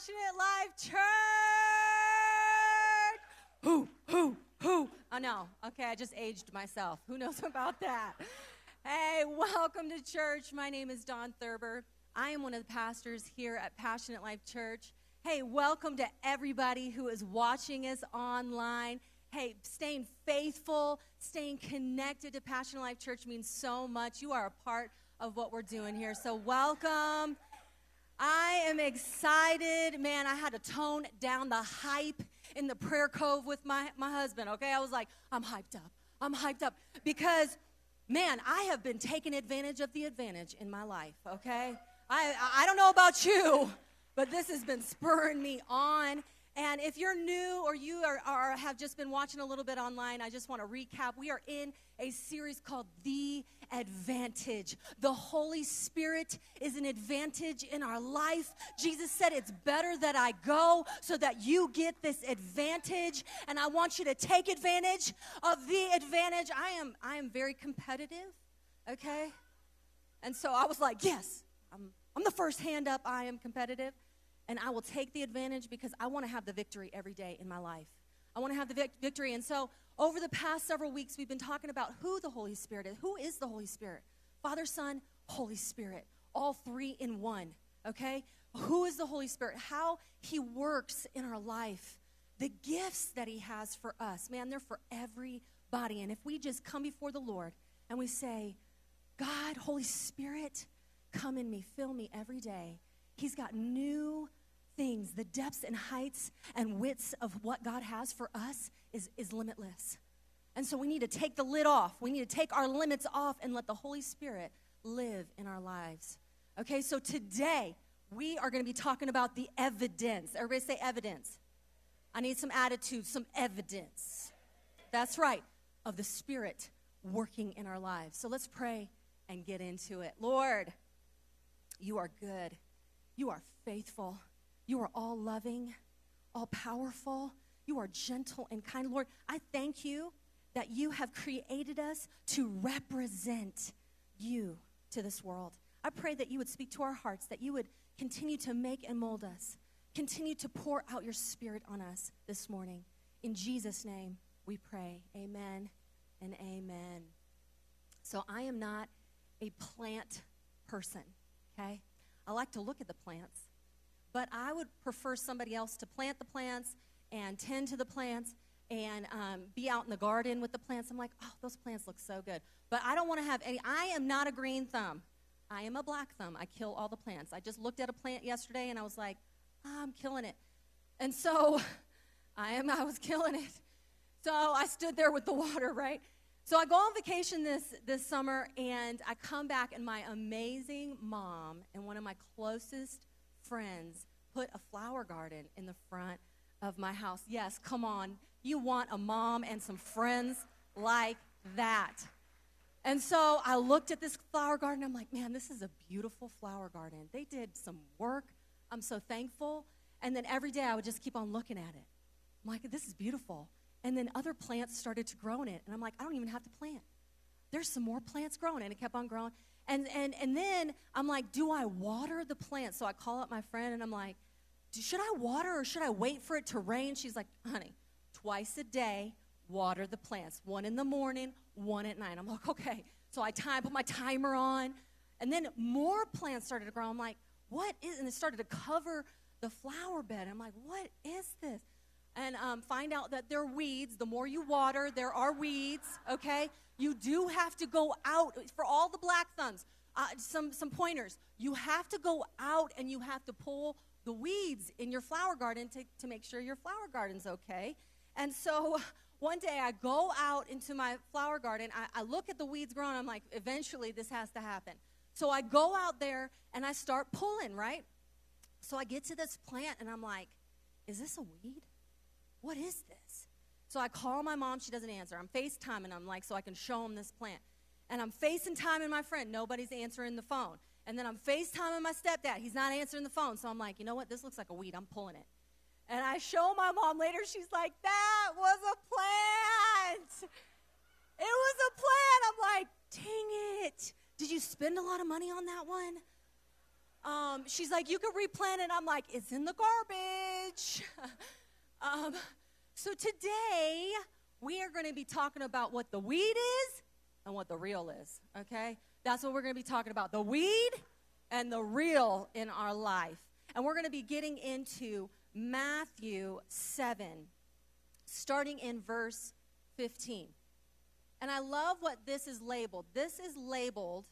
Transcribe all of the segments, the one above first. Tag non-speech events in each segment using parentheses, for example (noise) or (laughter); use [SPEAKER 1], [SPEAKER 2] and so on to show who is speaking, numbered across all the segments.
[SPEAKER 1] Passionate Life Church. Who, who, who? Oh, I know. Okay, I just aged myself. Who knows (laughs) about that? Hey, welcome to church. My name is Don Thurber. I am one of the pastors here at Passionate Life Church. Hey, welcome to everybody who is watching us online. Hey, staying faithful, staying connected to Passionate Life Church means so much. You are a part of what we're doing here. So, welcome. I am excited. Man, I had to tone down the hype in the prayer cove with my, my husband, okay? I was like, I'm hyped up. I'm hyped up because, man, I have been taking advantage of the advantage in my life, okay? I, I don't know about you, but this has been spurring me on. And if you're new or you are, are, have just been watching a little bit online, I just want to recap. We are in a series called The Advantage. The Holy Spirit is an advantage in our life. Jesus said, It's better that I go so that you get this advantage. And I want you to take advantage of the advantage. I am, I am very competitive, okay? And so I was like, Yes, I'm, I'm the first hand up. I am competitive and I will take the advantage because I want to have the victory every day in my life. I want to have the vic- victory. And so, over the past several weeks, we've been talking about who the Holy Spirit is. Who is the Holy Spirit? Father, Son, Holy Spirit. All three in one, okay? Who is the Holy Spirit? How He works in our life. The gifts that He has for us, man, they're for everybody. And if we just come before the Lord and we say, God, Holy Spirit, come in me, fill me every day. He's got new things, the depths and heights and widths of what God has for us is, is limitless. And so we need to take the lid off. We need to take our limits off and let the Holy Spirit live in our lives. Okay, so today we are going to be talking about the evidence. Everybody say evidence. I need some attitude, some evidence. That's right, of the Spirit working in our lives. So let's pray and get into it. Lord, you are good. You are faithful. You are all loving, all powerful. You are gentle and kind. Lord, I thank you that you have created us to represent you to this world. I pray that you would speak to our hearts, that you would continue to make and mold us, continue to pour out your spirit on us this morning. In Jesus' name we pray. Amen and amen. So I am not a plant person, okay? I like to look at the plants, but I would prefer somebody else to plant the plants and tend to the plants and um, be out in the garden with the plants. I'm like, oh, those plants look so good. But I don't want to have any, I am not a green thumb. I am a black thumb. I kill all the plants. I just looked at a plant yesterday and I was like, oh, I'm killing it. And so (laughs) I am, I was killing it. So I stood there with the water, right? So I go on vacation this, this summer, and I come back, and my amazing mom and one of my closest friends put a flower garden in the front of my house. Yes, come on. You want a mom and some friends like that. And so I looked at this flower garden. I'm like, man, this is a beautiful flower garden. They did some work. I'm so thankful. And then every day I would just keep on looking at it. I'm like, this is beautiful. And then other plants started to grow in it. And I'm like, I don't even have to plant. There's some more plants growing. And it kept on growing. And, and, and then I'm like, do I water the plants? So I call up my friend and I'm like, should I water or should I wait for it to rain? She's like, honey, twice a day, water the plants. One in the morning, one at night. I'm like, okay. So I time, put my timer on. And then more plants started to grow. I'm like, what is, and it started to cover the flower bed. I'm like, what is this? And um, find out that there are weeds. The more you water, there are weeds, okay? You do have to go out for all the black thumbs, uh, some, some pointers. You have to go out and you have to pull the weeds in your flower garden to, to make sure your flower garden's okay. And so (laughs) one day I go out into my flower garden, I, I look at the weeds growing, I'm like, eventually this has to happen. So I go out there and I start pulling, right? So I get to this plant and I'm like, is this a weed? What is this? So I call my mom. She doesn't answer. I'm FaceTiming. I'm like, so I can show him this plant. And I'm FaceTiming my friend. Nobody's answering the phone. And then I'm FaceTiming my stepdad. He's not answering the phone. So I'm like, you know what? This looks like a weed. I'm pulling it. And I show my mom later. She's like, that was a plant. It was a plant. I'm like, dang it. Did you spend a lot of money on that one? Um, she's like, you could replant it. I'm like, it's in the garbage. (laughs) um, so today we are going to be talking about what the weed is and what the real is. Okay, that's what we're going to be talking about: the weed and the real in our life. And we're going to be getting into Matthew seven, starting in verse 15. And I love what this is labeled. This is labeled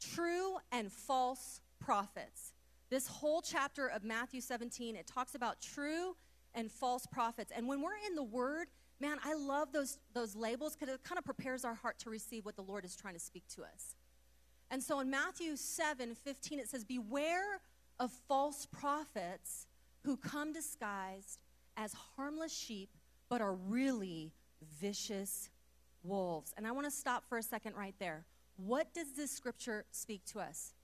[SPEAKER 1] true and false prophets. This whole chapter of Matthew 17, it talks about true and false prophets. And when we're in the Word, man, I love those, those labels because it kind of prepares our heart to receive what the Lord is trying to speak to us. And so in Matthew 7 15, it says, Beware of false prophets who come disguised as harmless sheep, but are really vicious wolves. And I want to stop for a second right there. What does this scripture speak to us?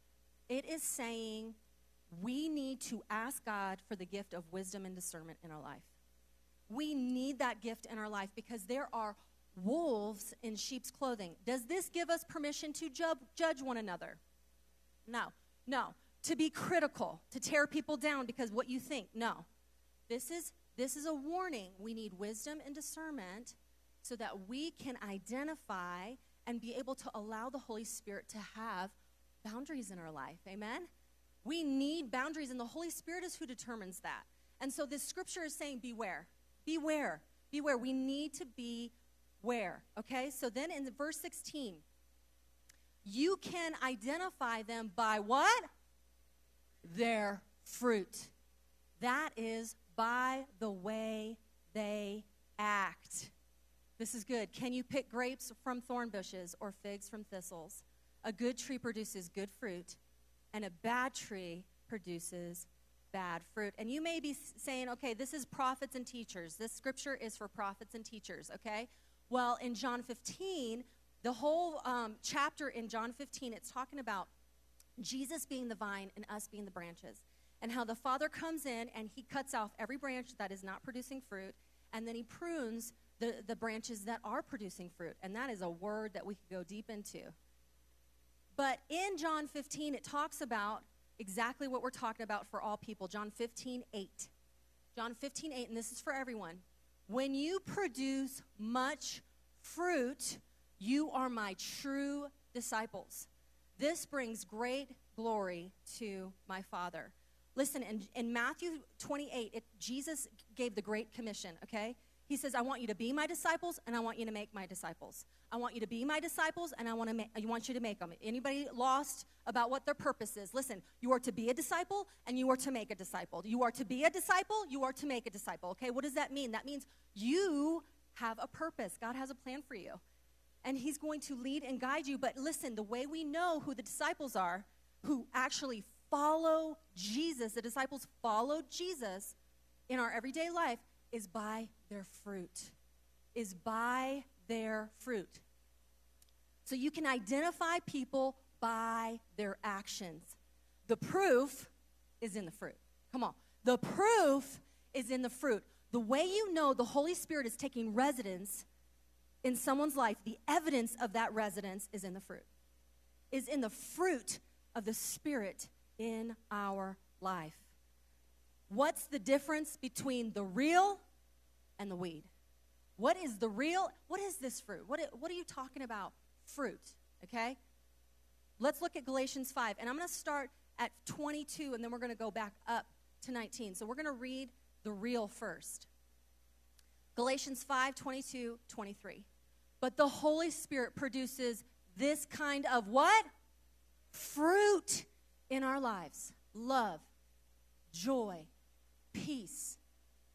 [SPEAKER 1] It is saying we need to ask God for the gift of wisdom and discernment in our life. We need that gift in our life because there are wolves in sheep's clothing. Does this give us permission to ju- judge one another? No, no. To be critical, to tear people down because what you think? No. This is this is a warning. We need wisdom and discernment so that we can identify and be able to allow the Holy Spirit to have boundaries in our life. Amen? We need boundaries, and the Holy Spirit is who determines that. And so this scripture is saying, Beware, beware, beware. We need to be where. Okay? So then in verse 16, you can identify them by what? Their fruit. That is by the way they act. This is good. Can you pick grapes from thorn bushes or figs from thistles? A good tree produces good fruit, and a bad tree produces bad fruit. And you may be saying, okay, this is prophets and teachers. This scripture is for prophets and teachers, okay? Well, in John 15, the whole um, chapter in John 15, it's talking about Jesus being the vine and us being the branches. And how the Father comes in and he cuts off every branch that is not producing fruit, and then he prunes the, the branches that are producing fruit. And that is a word that we could go deep into. But in John 15, it talks about exactly what we're talking about for all people. John 15, 8. John 15, 8, and this is for everyone. When you produce much fruit, you are my true disciples. This brings great glory to my Father. Listen, in, in Matthew 28, it, Jesus gave the Great Commission, okay? He says, I want you to be my disciples and I want you to make my disciples. I want you to be my disciples and I want, to make, I want you to make them. Anybody lost about what their purpose is? Listen, you are to be a disciple and you are to make a disciple. You are to be a disciple, you are to make a disciple. Okay, what does that mean? That means you have a purpose. God has a plan for you. And He's going to lead and guide you. But listen, the way we know who the disciples are, who actually follow Jesus, the disciples follow Jesus in our everyday life, is by their fruit. Is by their fruit. So you can identify people by their actions. The proof is in the fruit. Come on. The proof is in the fruit. The way you know the Holy Spirit is taking residence in someone's life, the evidence of that residence is in the fruit, is in the fruit of the Spirit in our life. What's the difference between the real and the weed? What is the real? What is this fruit? What, what are you talking about? Fruit, okay? Let's look at Galatians 5. And I'm going to start at 22 and then we're going to go back up to 19. So we're going to read the real first. Galatians 5 22, 23. But the Holy Spirit produces this kind of what? Fruit in our lives love, joy, peace,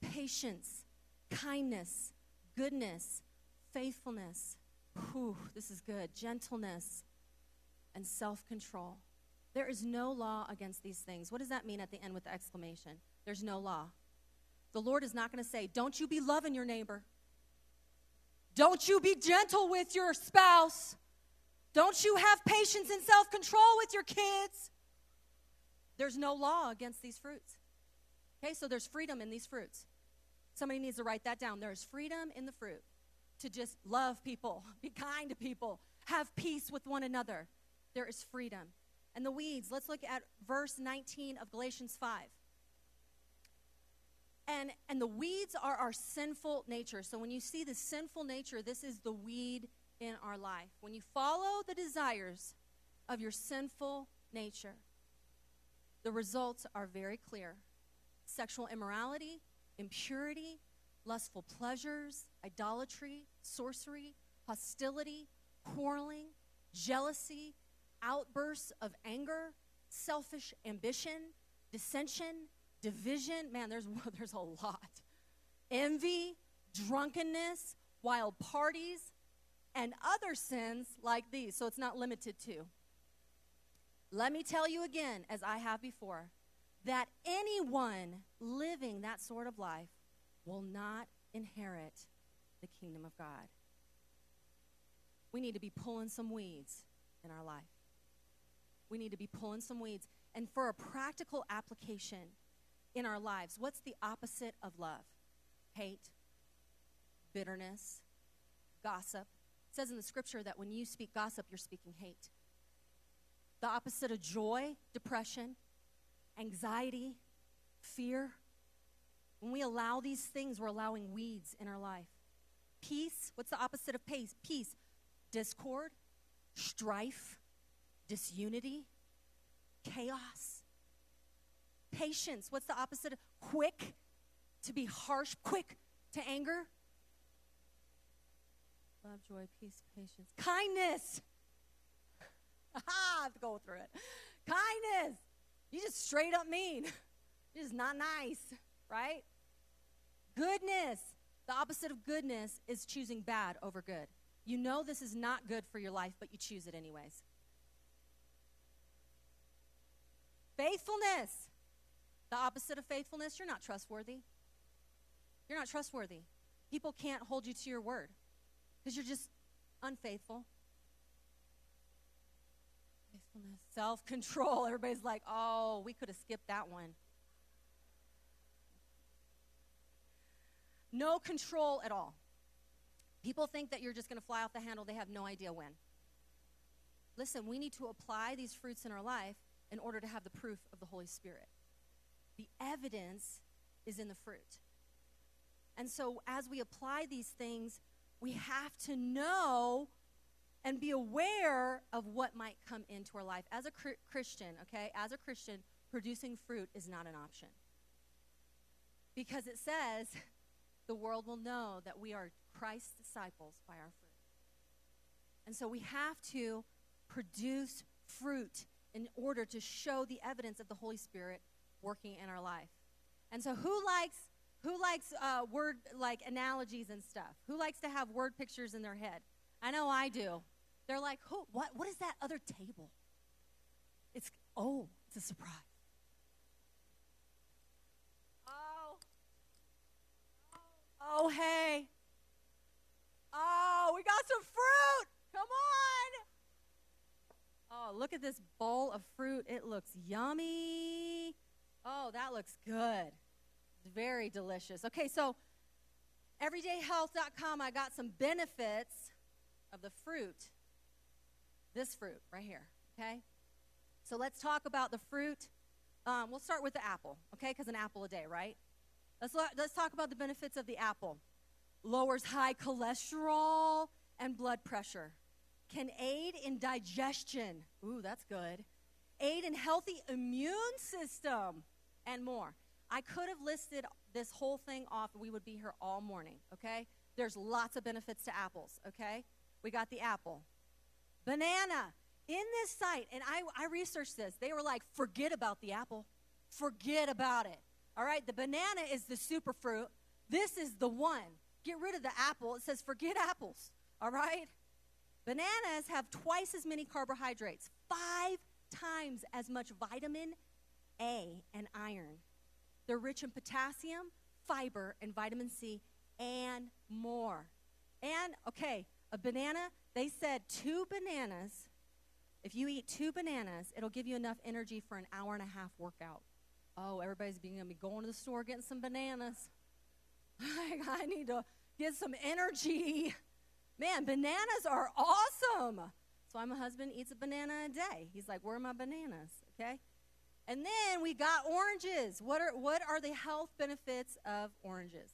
[SPEAKER 1] patience, kindness, goodness, faithfulness. Whew, this is good. Gentleness and self control. There is no law against these things. What does that mean at the end with the exclamation? There's no law. The Lord is not going to say, Don't you be loving your neighbor. Don't you be gentle with your spouse. Don't you have patience and self control with your kids. There's no law against these fruits. Okay, so there's freedom in these fruits. Somebody needs to write that down. There's freedom in the fruit to just love people, (laughs) be kind to people, have peace with one another. There is freedom. And the weeds, let's look at verse 19 of Galatians 5. And, and the weeds are our sinful nature. So when you see the sinful nature, this is the weed in our life. When you follow the desires of your sinful nature, the results are very clear sexual immorality, impurity, lustful pleasures, idolatry, sorcery, hostility, quarreling, jealousy, outbursts of anger, selfish ambition, dissension, division. Man, there's, (laughs) there's a lot. Envy, drunkenness, wild parties, and other sins like these. So it's not limited to. Let me tell you again, as I have before, that anyone living that sort of life will not inherit the kingdom of God. We need to be pulling some weeds in our life. We need to be pulling some weeds. And for a practical application in our lives, what's the opposite of love? Hate, bitterness, gossip. It says in the scripture that when you speak gossip, you're speaking hate. The opposite of joy, depression, anxiety, fear. When we allow these things, we're allowing weeds in our life. Peace, what's the opposite of peace? Peace, discord, strife, disunity, chaos. Patience, what's the opposite of quick to be harsh, quick to anger? Love, joy, peace, patience. Kindness. (laughs) I have to go through it. Kindness. You just straight up mean. You're (laughs) just not nice, right? Goodness. The opposite of goodness is choosing bad over good. You know this is not good for your life, but you choose it anyways. Faithfulness. The opposite of faithfulness, you're not trustworthy. You're not trustworthy. People can't hold you to your word because you're just unfaithful. Faithfulness, self control. (laughs) Everybody's like, oh, we could have skipped that one. No control at all. People think that you're just going to fly off the handle, they have no idea when. Listen, we need to apply these fruits in our life in order to have the proof of the Holy Spirit. The evidence is in the fruit. And so, as we apply these things, we have to know and be aware of what might come into our life. As a Christian, okay, as a Christian, producing fruit is not an option. Because it says (laughs) the world will know that we are Christ's disciples by our fruit. And so we have to produce fruit in order to show the evidence of the Holy Spirit working in our life. And so who likes who likes uh, word like analogies and stuff? Who likes to have word pictures in their head? I know I do. They're like, who, what, what is that other table? It's, oh, it's a surprise. Oh. Oh, hey. Oh, we got some fruit. Come on. Oh, look at this bowl of fruit. It looks yummy. Oh, that looks good. It's very delicious. Okay, so everydayhealth.com, I got some benefits of the fruit. This fruit right here, okay? So let's talk about the fruit. Um, we'll start with the apple, okay? Because an apple a day, right? Let's, let's talk about the benefits of the apple lowers high cholesterol and blood pressure, can aid in digestion. Ooh, that's good. Aid in healthy immune system and more. I could have listed this whole thing off. We would be here all morning, okay? There's lots of benefits to apples, okay? We got the apple. Banana. In this site, and I, I researched this, they were like, forget about the apple. Forget about it. All right, the banana is the superfruit. This is the one. Get rid of the apple. It says forget apples. All right? Bananas have twice as many carbohydrates, five times as much vitamin A and iron. They're rich in potassium, fiber, and vitamin C, and more. And, okay, a banana, they said two bananas, if you eat two bananas, it'll give you enough energy for an hour and a half workout. Oh, everybody's going to be going to the store getting some bananas. (laughs) I need to get some energy. Man, bananas are awesome. So my husband eats a banana a day. He's like, Where are my bananas? Okay? And then we got oranges. What are, what are the health benefits of oranges?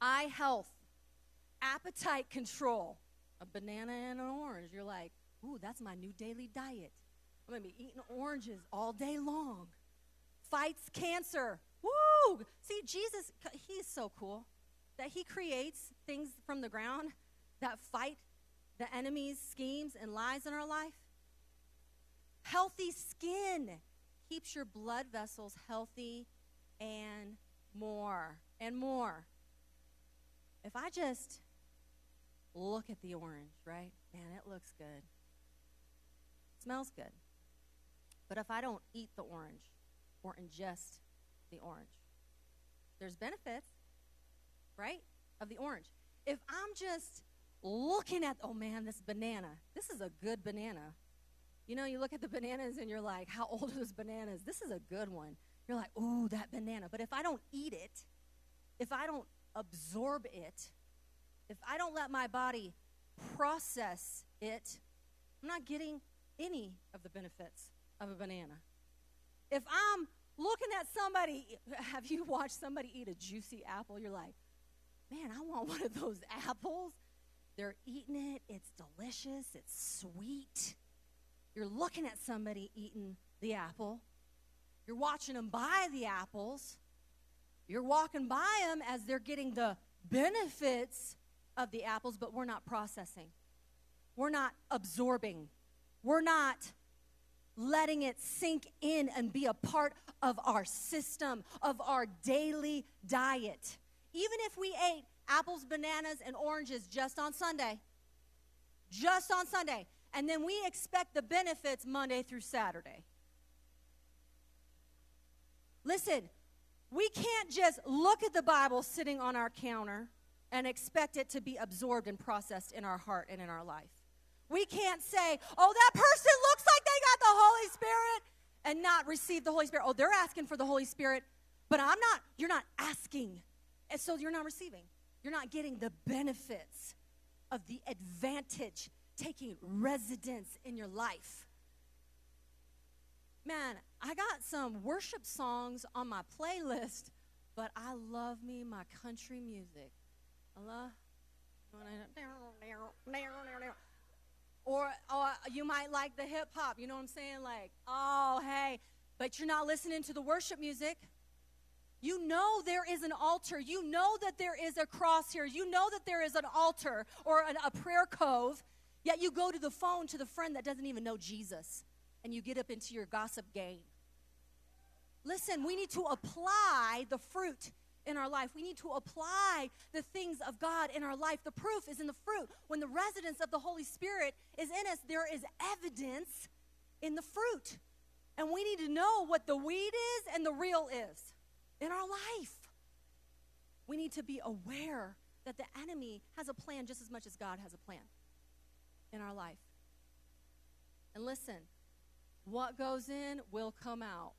[SPEAKER 1] Eye health, appetite control. A banana and an orange. You're like, Ooh, that's my new daily diet. I'm going to be eating oranges all day long. Fights cancer. Woo! See, Jesus, he's so cool that he creates things from the ground that fight the enemy's schemes and lies in our life. Healthy skin keeps your blood vessels healthy and more and more. If I just look at the orange, right? Man, it looks good. smells good. But if I don't eat the orange or ingest the orange, there's benefits, right, of the orange. If I'm just looking at, oh man, this banana, this is a good banana. You know, you look at the bananas and you're like, how old are those bananas? This is a good one. You're like, ooh, that banana. But if I don't eat it, if I don't absorb it, if I don't let my body process it, I'm not getting any of the benefits of a banana. If I'm looking at somebody, (laughs) have you watched somebody eat a juicy apple? You're like, man, I want (laughs) one of those apples. They're eating it, it's delicious, it's sweet. You're looking at somebody eating the apple. You're watching them buy the apples. You're walking by them as they're getting the benefits of the apples, but we're not processing. We're not absorbing. We're not letting it sink in and be a part of our system, of our daily diet. Even if we ate apples, bananas, and oranges just on Sunday, just on Sunday, and then we expect the benefits Monday through Saturday. Listen, we can't just look at the Bible sitting on our counter and expect it to be absorbed and processed in our heart and in our life. We can't say, oh, that person looks like they got the Holy Spirit and not receive the Holy Spirit. Oh, they're asking for the Holy Spirit, but I'm not, you're not asking. And so you're not receiving. You're not getting the benefits of the advantage taking residence in your life. Man, I got some worship songs on my playlist, but I love me my country music. Love. Or, or you might like the hip hop, you know what I'm saying? Like, oh, hey, but you're not listening to the worship music. You know there is an altar. You know that there is a cross here. You know that there is an altar or an, a prayer cove. Yet you go to the phone to the friend that doesn't even know Jesus and you get up into your gossip game. Listen, we need to apply the fruit in our life. We need to apply the things of God in our life. The proof is in the fruit. When the residence of the Holy Spirit is in us, there is evidence in the fruit. And we need to know what the weed is and the real is in our life. We need to be aware that the enemy has a plan just as much as God has a plan in our life. And listen, what goes in will come out.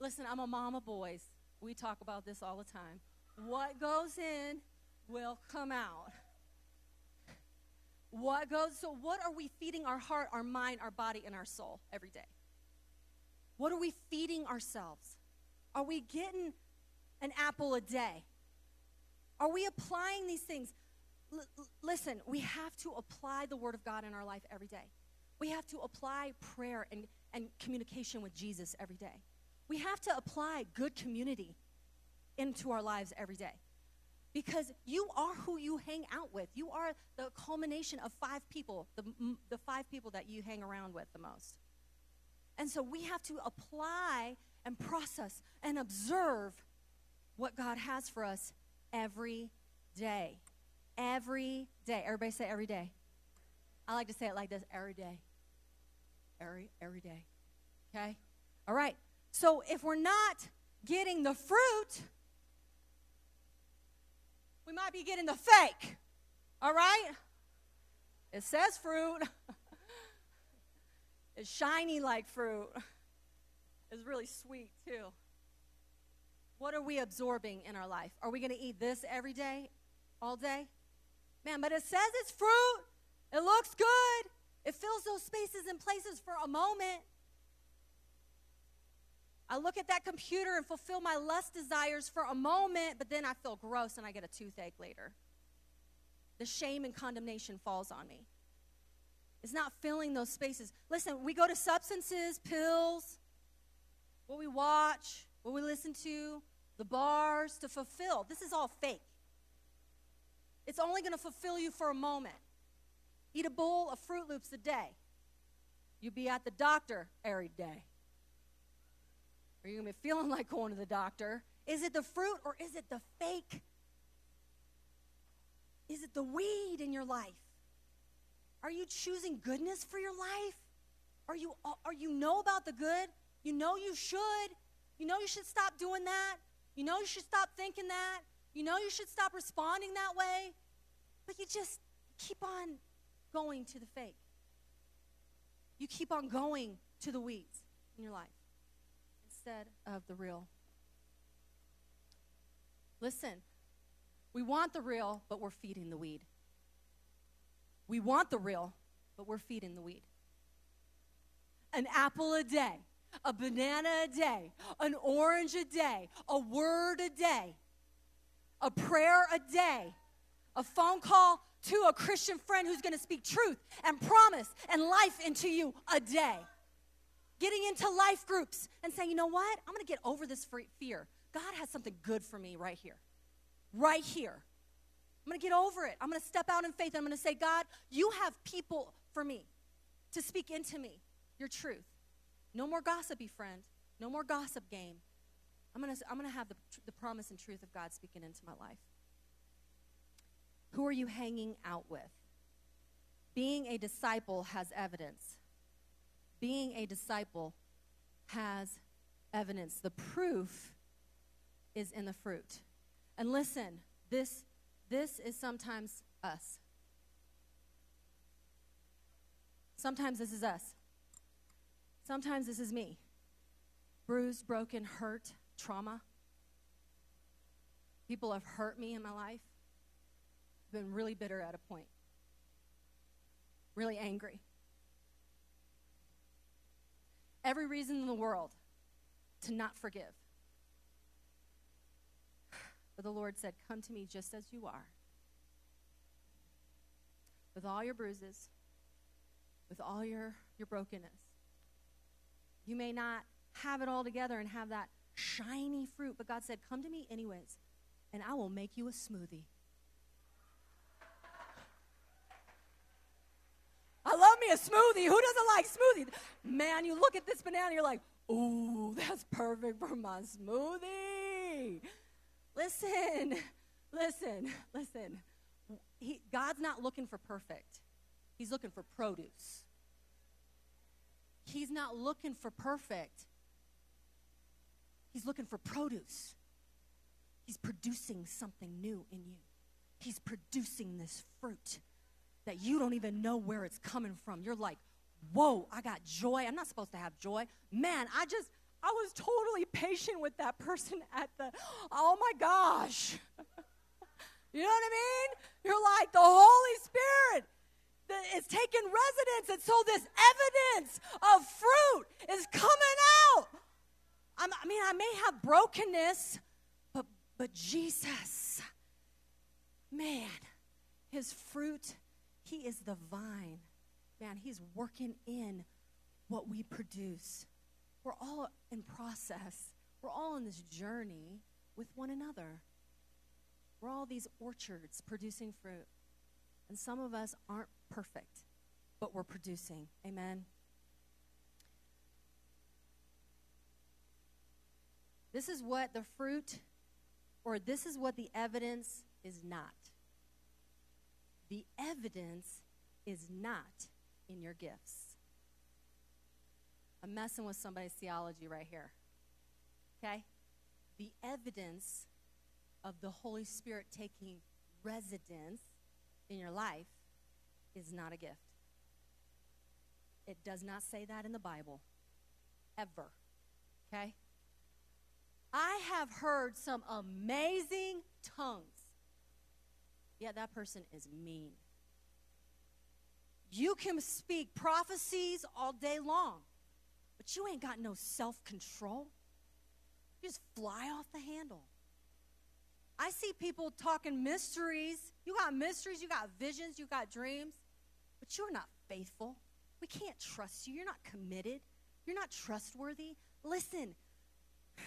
[SPEAKER 1] Listen, I'm a mama boys. We talk about this all the time. What goes in will come out. What goes so what are we feeding our heart, our mind, our body and our soul every day? What are we feeding ourselves? Are we getting an apple a day? Are we applying these things? L- listen, we have to apply the Word of God in our life every day. We have to apply prayer and, and communication with Jesus every day. We have to apply good community into our lives every day. Because you are who you hang out with. You are the culmination of five people, the, the five people that you hang around with the most. And so we have to apply and process and observe what God has for us every day. Every day. Everybody say every day. I like to say it like this every day. Every, every day. Okay? All right. So if we're not getting the fruit, we might be getting the fake. All right? It says fruit. (laughs) it's shiny like fruit It's really sweet too. What are we absorbing in our life? Are we going to eat this every day, all day? Man, but it says it's fruit. It looks good. It fills those spaces and places for a moment. I look at that computer and fulfill my lust desires for a moment, but then I feel gross and I get a toothache later. The shame and condemnation falls on me. It's not filling those spaces. Listen, we go to substances, pills, what we watch, what we listen to, the bars to fulfill. This is all fake. It's only going to fulfill you for a moment. Eat a bowl of Froot Loops a day. You be at the doctor every day. Are you going to be feeling (laughs) like going to the doctor? Is it the fruit or is it the fake? Is it the weed in your life? Are you choosing goodness for your life? Are you are you know about the good? You know you should. You know you should stop doing that. You know you should stop thinking that. You know you should stop responding that way. But you just keep on going to the fake. You keep on going to the weeds in your life instead of the real. Listen, we want the real, but we're feeding the weed. We want the real, but we're feeding the weed. An apple a day, a banana a day, an orange a day, a word a day, a prayer a day, a phone call to a Christian friend who's going to speak truth and promise and life into you a day. Getting into life groups and saying, you know what? I'm going to get over this fear. God has something good for me right here. Right here. I'm going to get over it. I'm going to step out in faith I'm going to say, God, you have people for me to speak into me your truth. No more gossipy friend. No more gossip game. I'm going to, I'm going to have the, the promise and truth of God speaking into my life. Who are you hanging out with? Being a disciple has evidence. Being a disciple has evidence. The proof is in the fruit. And listen, this this is sometimes us. Sometimes this is us. Sometimes this is me. Bruised, broken, hurt, trauma. People have hurt me in my life. Been really bitter at a point. Really angry. Every reason in the world to not forgive. But the Lord said, Come to me just as you are, with all your bruises, with all your, your brokenness. You may not have it all together and have that shiny fruit, but God said, Come to me anyways, and I will make you a smoothie. I love me a smoothie. Who doesn't like smoothie? Man, you look at this banana, you're like, ooh, (laughs) that's perfect for my smoothie. Listen, listen, listen. He, God's not looking for perfect, He's looking for produce. He's not looking for perfect, He's looking for produce. He's producing something new in you. He's producing this fruit that you don't even know where it's coming from. You're like, whoa, I got joy. I'm not supposed to have joy. Man, I just, I was totally patient with that person at the, oh my gosh. (laughs) you know what I mean? You're like, the Holy Spirit is taking residence. And so this evidence of fruit is coming out. I'm, I mean, I may have brokenness, but, but Jesus, man, his fruit, he is the vine. Man, he's working in what we produce. We're all in process. We're all in this journey with one another. We're all these orchards producing fruit. And some of us aren't perfect, but we're producing. Amen. This is what the fruit, or this is what the evidence is not. The evidence is not in your gifts. I'm messing with somebody's theology right here. Okay? The evidence of the Holy Spirit taking residence in your life is not a gift. It does not say that in the Bible, ever. Okay? I have heard some amazing tongues. Yeah, that person is mean. You can speak prophecies all day long, but you ain't got no self control. You just fly off the handle. I see people talking mysteries. You got mysteries, you got visions, you got dreams, but you're not faithful. We can't trust you. You're not committed. You're not trustworthy. Listen, (sighs)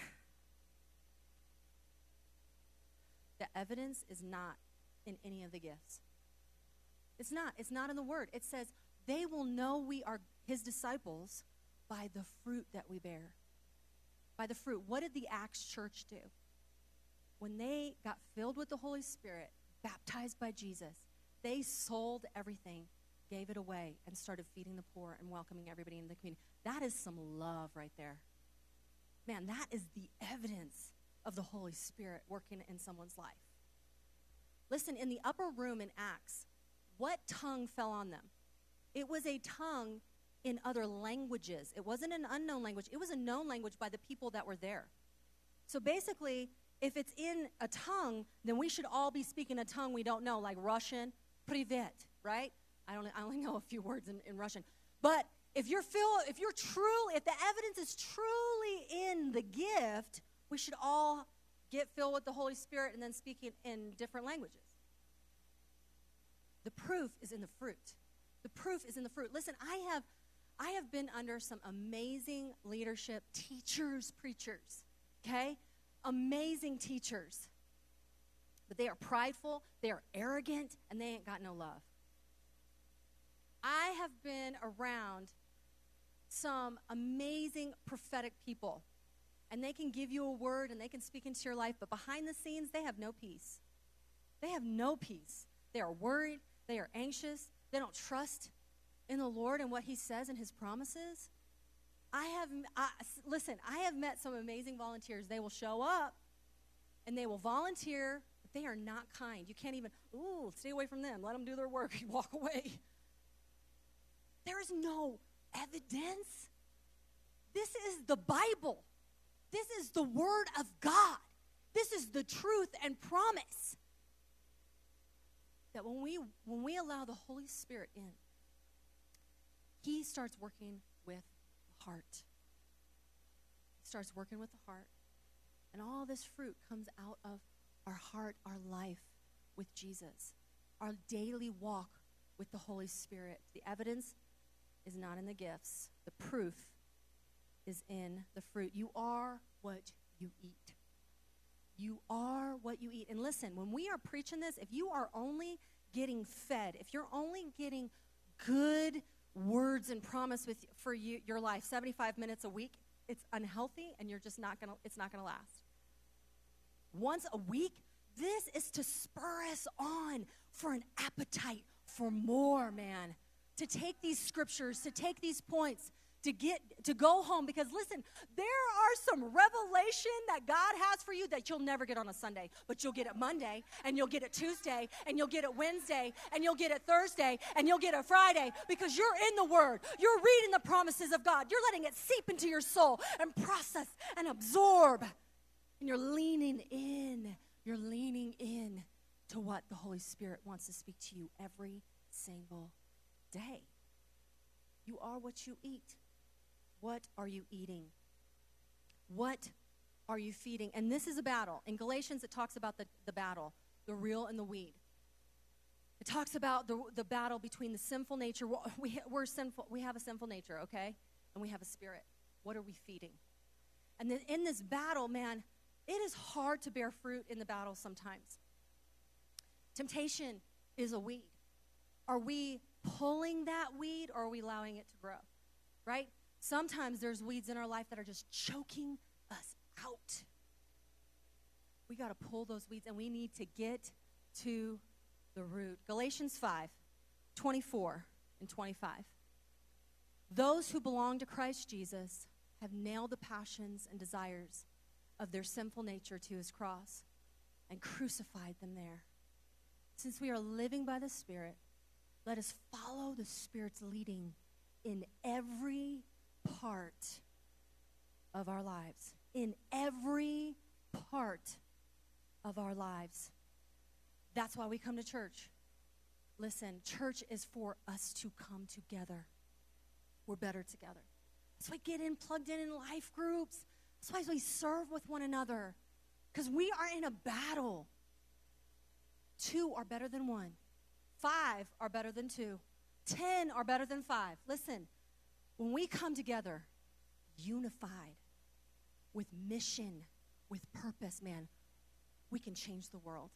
[SPEAKER 1] the evidence is not in any of the gifts. It's not. It's not in the word. It says, they will know we are his disciples by the fruit that we bear. By the fruit. What did the Acts church do? When they got filled with the Holy Spirit, baptized by Jesus, they sold everything, gave it away, and started feeding the poor and welcoming everybody in the community. That is some love right there. Man, that is the evidence of the Holy Spirit working in someone's life. Listen, in the upper room in Acts, what tongue fell on them? It was a tongue in other languages. It wasn't an unknown language, it was a known language by the people that were there. So basically, if it's in a tongue, then we should all be speaking a tongue we don't know, like Russian, privet, right? I only, I only know a few words in, in Russian. But if you're feel, if you're true, if the evidence is truly in the gift, we should all get filled with the Holy Spirit and then speak in, in different languages. The proof is in the fruit. The proof is in the fruit. Listen, I have I have been under some amazing leadership teachers, preachers, okay? Amazing teachers. But they are prideful, they are arrogant, and they ain't got no love. I have been around some amazing prophetic people, and they can give you a word and they can speak into your life, but behind the scenes, they have no peace. They have no peace. They are worried, they are anxious, they don't trust in the Lord and what He says and His promises. I have, I, listen, I have met some amazing volunteers. They will show up and they will volunteer, but they are not kind. You can't even, ooh, stay away from them. Let them do their work. (laughs) You walk away. There is no evidence. This is the Bible. This is the Word of God. This is the truth and promise. That when we when we allow the Holy Spirit in, He starts working with the heart. He starts working with the heart. And all this fruit comes out of our heart, our life with Jesus, our daily walk with the Holy Spirit. The evidence is not in the gifts, the proof is in the fruit. You are what you eat. You are what you eat. And listen, when we are preaching this, if you are only getting fed, if you're only getting good words and promise with for you, your life 75 minutes a week, it's unhealthy and you're just not going to it's not going to last. Once a week, this is to spur us on for an appetite for more, man to take these scriptures, to take these points, to get to go home because listen there are some revelation that god has for you that you'll never get on a sunday but you'll get it monday and you'll get it tuesday and you'll get it wednesday and you'll get it thursday and you'll get it friday because you're in the word you're reading the promises of god you're letting it seep into your soul and process and absorb and you're leaning in you're leaning in to what the holy spirit wants to speak to you every single day. You are what you eat. What are you eating? What are you feeding? And this is a battle. In Galatians, it talks about the, the battle, the real and the weed. It talks about the, the battle between the sinful nature. (laughs) We, we're sinful. We have a sinful nature, okay? And we have a spirit. What are we feeding? And then in this battle, man, it is hard to bear fruit in the battle sometimes. Temptation is a weed. Are we pulling that weed or are we allowing it to grow? Right? Sometimes there's weeds in our life that are just choking us out. We got to pull those weeds and we need to get to the root. Galatians 5 24 and 25. Those who belong to Christ Jesus have nailed the passions and desires of their sinful nature to his cross and crucified them there. Since we are living by the Spirit, let us follow the Spirit's leading in every part of our lives. In every part of our lives. That's why we come to church. Listen, church is for us to come together. We're better together. That's why get in, plugged in in life groups. That's why we serve with one another. Because we are in a battle. Two are better than one. Five are better than two. Ten are better than five. Listen, when we come together, unified, with mission, with purpose, man, we can change the world.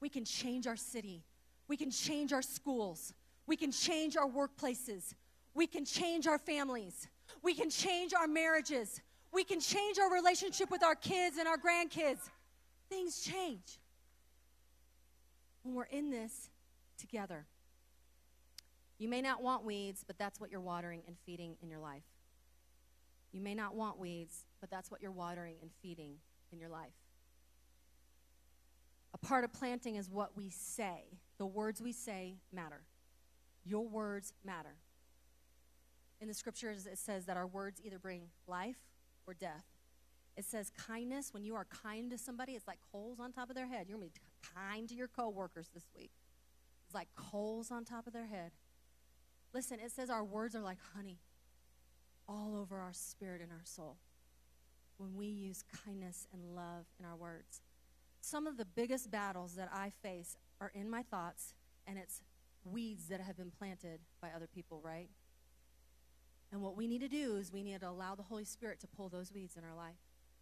[SPEAKER 1] We can change our city. We can change our schools. We can change our workplaces. We can change our families. We can change our marriages. We can change our relationship with our kids and our grandkids. Things change when we're in this together. You may not want weeds, but that's what you're watering and feeding in your life. You may not want weeds, but that's what you're watering and feeding in your life. A part of planting is what we say. The words we say matter. Your words matter. In the scriptures, it says that our words either bring life or death. It says kindness, when you are kind to somebody, it's like coals on top of their head. You're going to be kind to your coworkers this week. It's like coals on top of their head. Listen, it says our words are like honey all over our spirit and our soul when we use kindness and love in our words. Some of the biggest battles that I face are in my thoughts, and it's weeds that have been planted by other people, right? And what we need to do is we need to allow the Holy Spirit to pull those weeds in our life.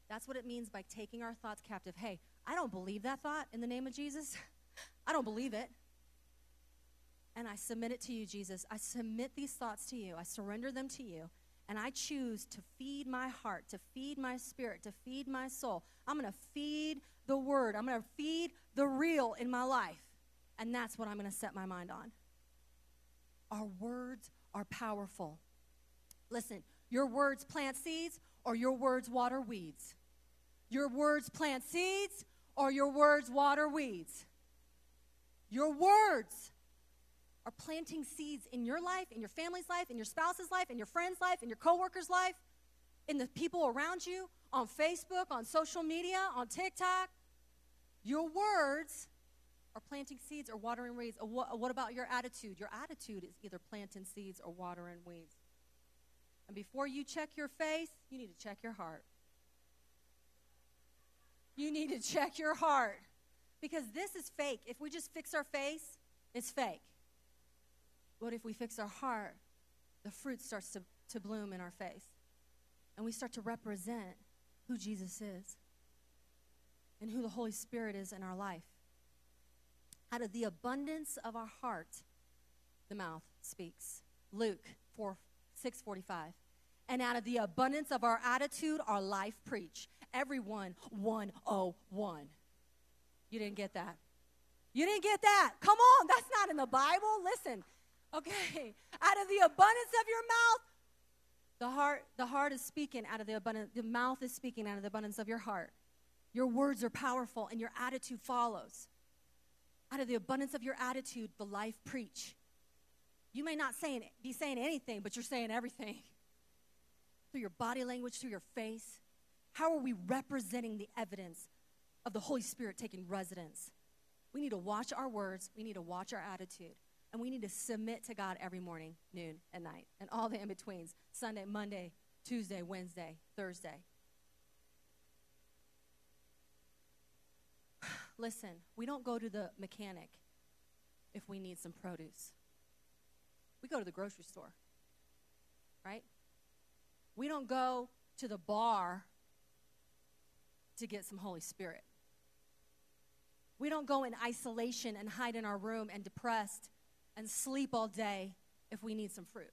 [SPEAKER 1] That's what it means by taking our thoughts captive. Hey, I don't believe that thought in the name of Jesus. (laughs) I don't believe it. And I submit it to you, Jesus. I submit these thoughts to you. I surrender them to you. And I choose to feed my heart, to feed my spirit, to feed my soul. I'm going to feed the word. I'm going to feed the real in my life. And that's what I'm going to set my mind on. Our words are powerful. Listen, your words plant seeds or your words water weeds. Your words plant seeds or your words water weeds. Your words are planting seeds in your life, in your family's life, in your spouse's life, in your friend's life, in your coworker's life, in the people around you, on Facebook, on social media, on TikTok. Your words are planting seeds or watering weeds. What, about your attitude? Your attitude is either planting seeds or watering weeds. And before you check your face, you need to check your heart. You need to check your heart. Because this is fake. If we just fix our face, it's fake. But if we fix our heart, the fruit starts to, to bloom in our face. And we start to represent who Jesus is and who the Holy Spirit is in our life. Out of the abundance of our heart, the mouth speaks. Luke 4 645. And out of the abundance of our attitude, our life preach. Everyone 101. You didn't get that. You didn't get that. Come on, that's not in the Bible. Listen. Okay. (laughs) Out of the abundance of your mouth, the heart the heart is speaking out of the abundance the mouth is speaking out of the abundance of your heart. Your words are powerful and your attitude follows. Out of the abundance of your attitude, the life preach. You may not saying, be saying anything, but you're saying everything. (laughs) Through your body language, through your face. How are we representing the evidence of the Holy Spirit taking residence? We need to watch our words, we need to watch our attitude, and we need to submit to God every morning, noon, and night, and all the in betweens Sunday, Monday, Tuesday, Wednesday, Thursday. (sighs) Listen, we don't go to the mechanic if we need some produce we go to the grocery store, right? We don't go to the bar to get some Holy Spirit. We don't go in isolation and hide in our room and depressed and sleep all day if we need some fruit.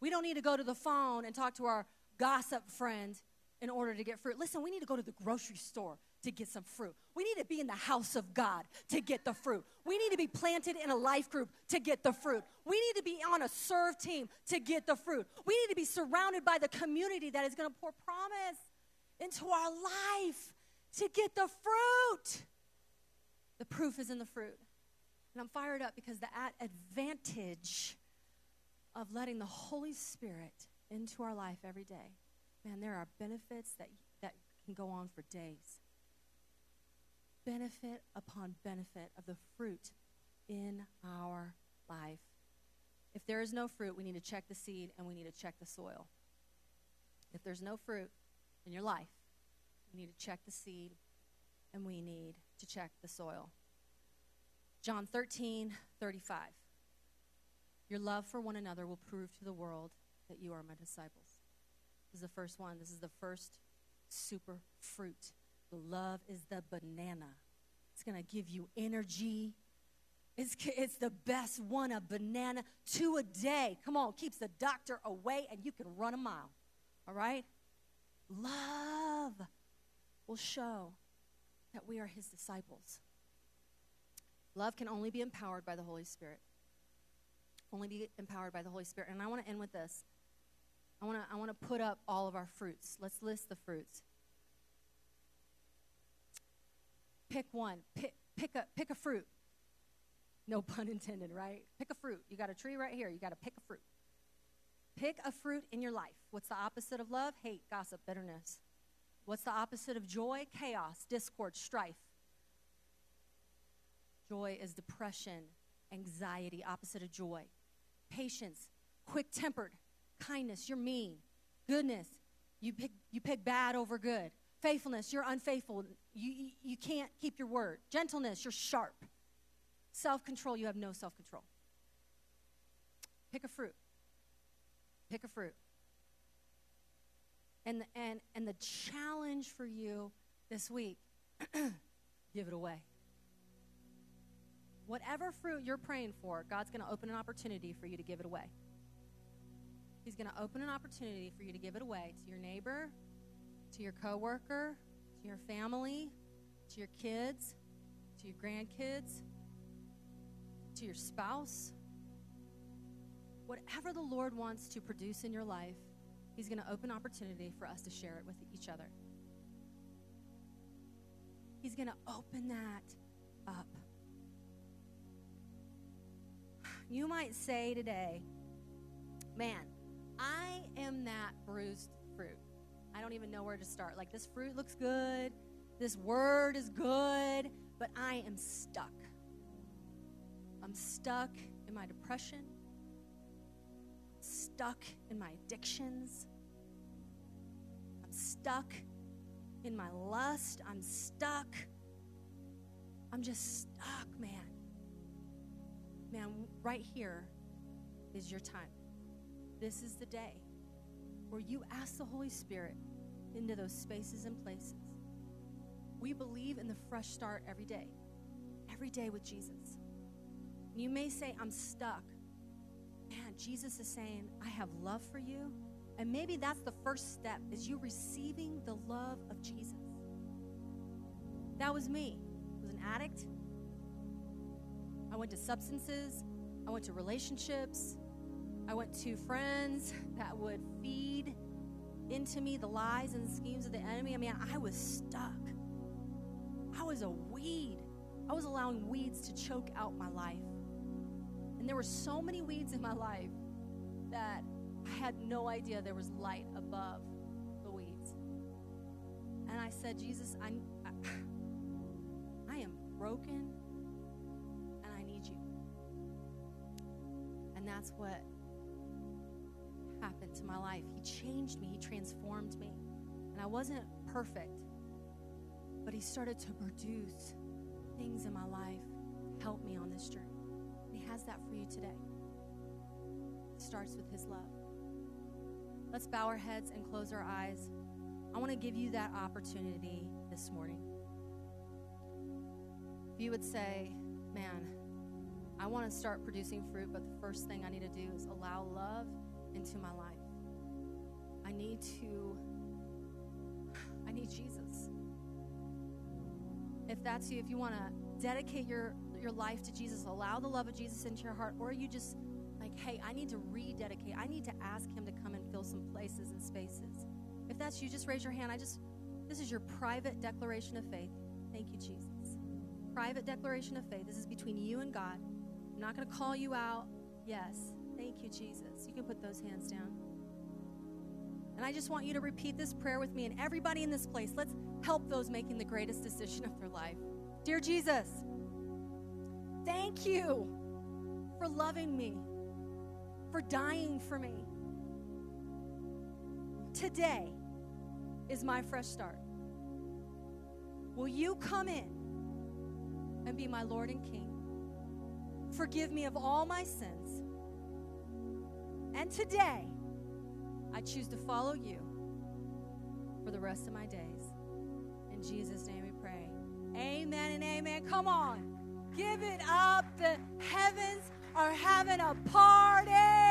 [SPEAKER 1] We don't need to go to the phone and talk to our gossip friend in order to get fruit. Listen, we need to go to the grocery store to get some fruit. We need to be in the house of God to get the fruit. We need to be planted in a life group to get the fruit. We need to be on a serve team to get the fruit. We need to be surrounded by the community that is going to pour promise into our life to get the fruit. The proof is in the fruit. And I'm fired up because the advantage of letting the Holy Spirit into our life every day, man, there are benefits that, that can go on for days benefit upon benefit of the fruit in our life. If there is no fruit, we need to check the seed and we need to check the soil. If there's no fruit in your life, we need to check the seed and we need to check the soil. John 13, 35. Your love for one another will prove to the world that you are my disciples. This is the first one. This is the first super fruit. The love is the banana. It's going to give you energy. It's, it's the best one, a banana, two a day. Come on, keeps the doctor away and you can run a mile. All right? Love will show that we are his disciples. Love can only be empowered by the Holy Spirit. Only be empowered by the Holy Spirit. And I want to end with this. I want to I want to put up all of our fruits. Let's list the fruits. Pick one. Pick pick a pick a fruit. No pun intended, right? Pick a fruit. You got a tree right here. You got to pick a fruit. Pick a fruit in your life. What's the opposite of love? Hate, gossip, bitterness. What's the opposite of joy? Chaos, discord, strife. Joy is depression, anxiety, opposite of joy. Patience, quick tempered, kindness, you're mean. Goodness, you pick, you pick bad over good. Faithfulness, you're unfaithful. You, you, can't keep your word. Gentleness, you're sharp. Self control, you have no self control. Pick a fruit. Pick a fruit. And, and, and the challenge for you this week (clears throat) give it away. Whatever fruit you're praying for, God's going to open an opportunity for you to give it away. He's going to open an opportunity for you to give it away to your neighbor, to your coworker, to your family, to your kids, to your grandkids, to your spouse. Whatever the Lord wants to produce in your life, He's going to open opportunity for us to share it with each other. He's going to open that up. You might say today, man, I am that bruised fruit. I don't even know where to start. Like, this fruit looks good, this word is good, but I am stuck. I'm stuck in my depression stuck in my addictions. I'm stuck in my lust. I'm stuck. I'm just stuck, man. Man, right here is your time. This is the day where you ask the Holy Spirit into those spaces and places. We believe in the fresh start every day, every day with Jesus. You may say, I'm stuck man, Jesus is saying, I have love for you. And maybe that's the first step is you receiving the love of Jesus. That was me. I was an addict. I went to substances. I went to relationships. I went to friends that would feed into me the lies and schemes of the enemy. I mean, I was stuck. I was a weed. I was allowing weeds to choke out my life. And there were so many weeds in my life that I had no idea there was light above the weeds. And I said, Jesus, I, I, (sighs) I am broken that's what happened to my life. He changed me, He transformed me. And I wasn't perfect, but He started to produce things in my life help me on this journey He has that for you today. It starts with His love. Let's bow our heads and close our eyes. I want to give you that opportunity this morning. If you would say, Man, I want to start producing fruit, but the first thing I need to do is allow love into my life. I need to, I need Jesus. If that's you, if you want to dedicate your your life to Jesus, allow the love of Jesus into your heart, or you just like, hey, I need to rededicate. I need to ask Him to come and fill some places and spaces. If that's you, just raise your hand. I just, this is your private declaration of faith. Thank you, Jesus. Private declaration of faith. This is between you and God. I'm not going to call you out. Yes. Thank you, Jesus. You can put those hands down. And I just want you to repeat this prayer with me and everybody in this place. Let's help those making the greatest decision of their life. Dear Jesus, Thank you for loving me, for dying for me. Today is my fresh start. Will you come in and be my Lord and King? Forgive me of all my sins. And today, I choose to follow you for the rest of my days. In Jesus' name we pray. Amen and amen. Come on. Give it up. The heavens are having a party.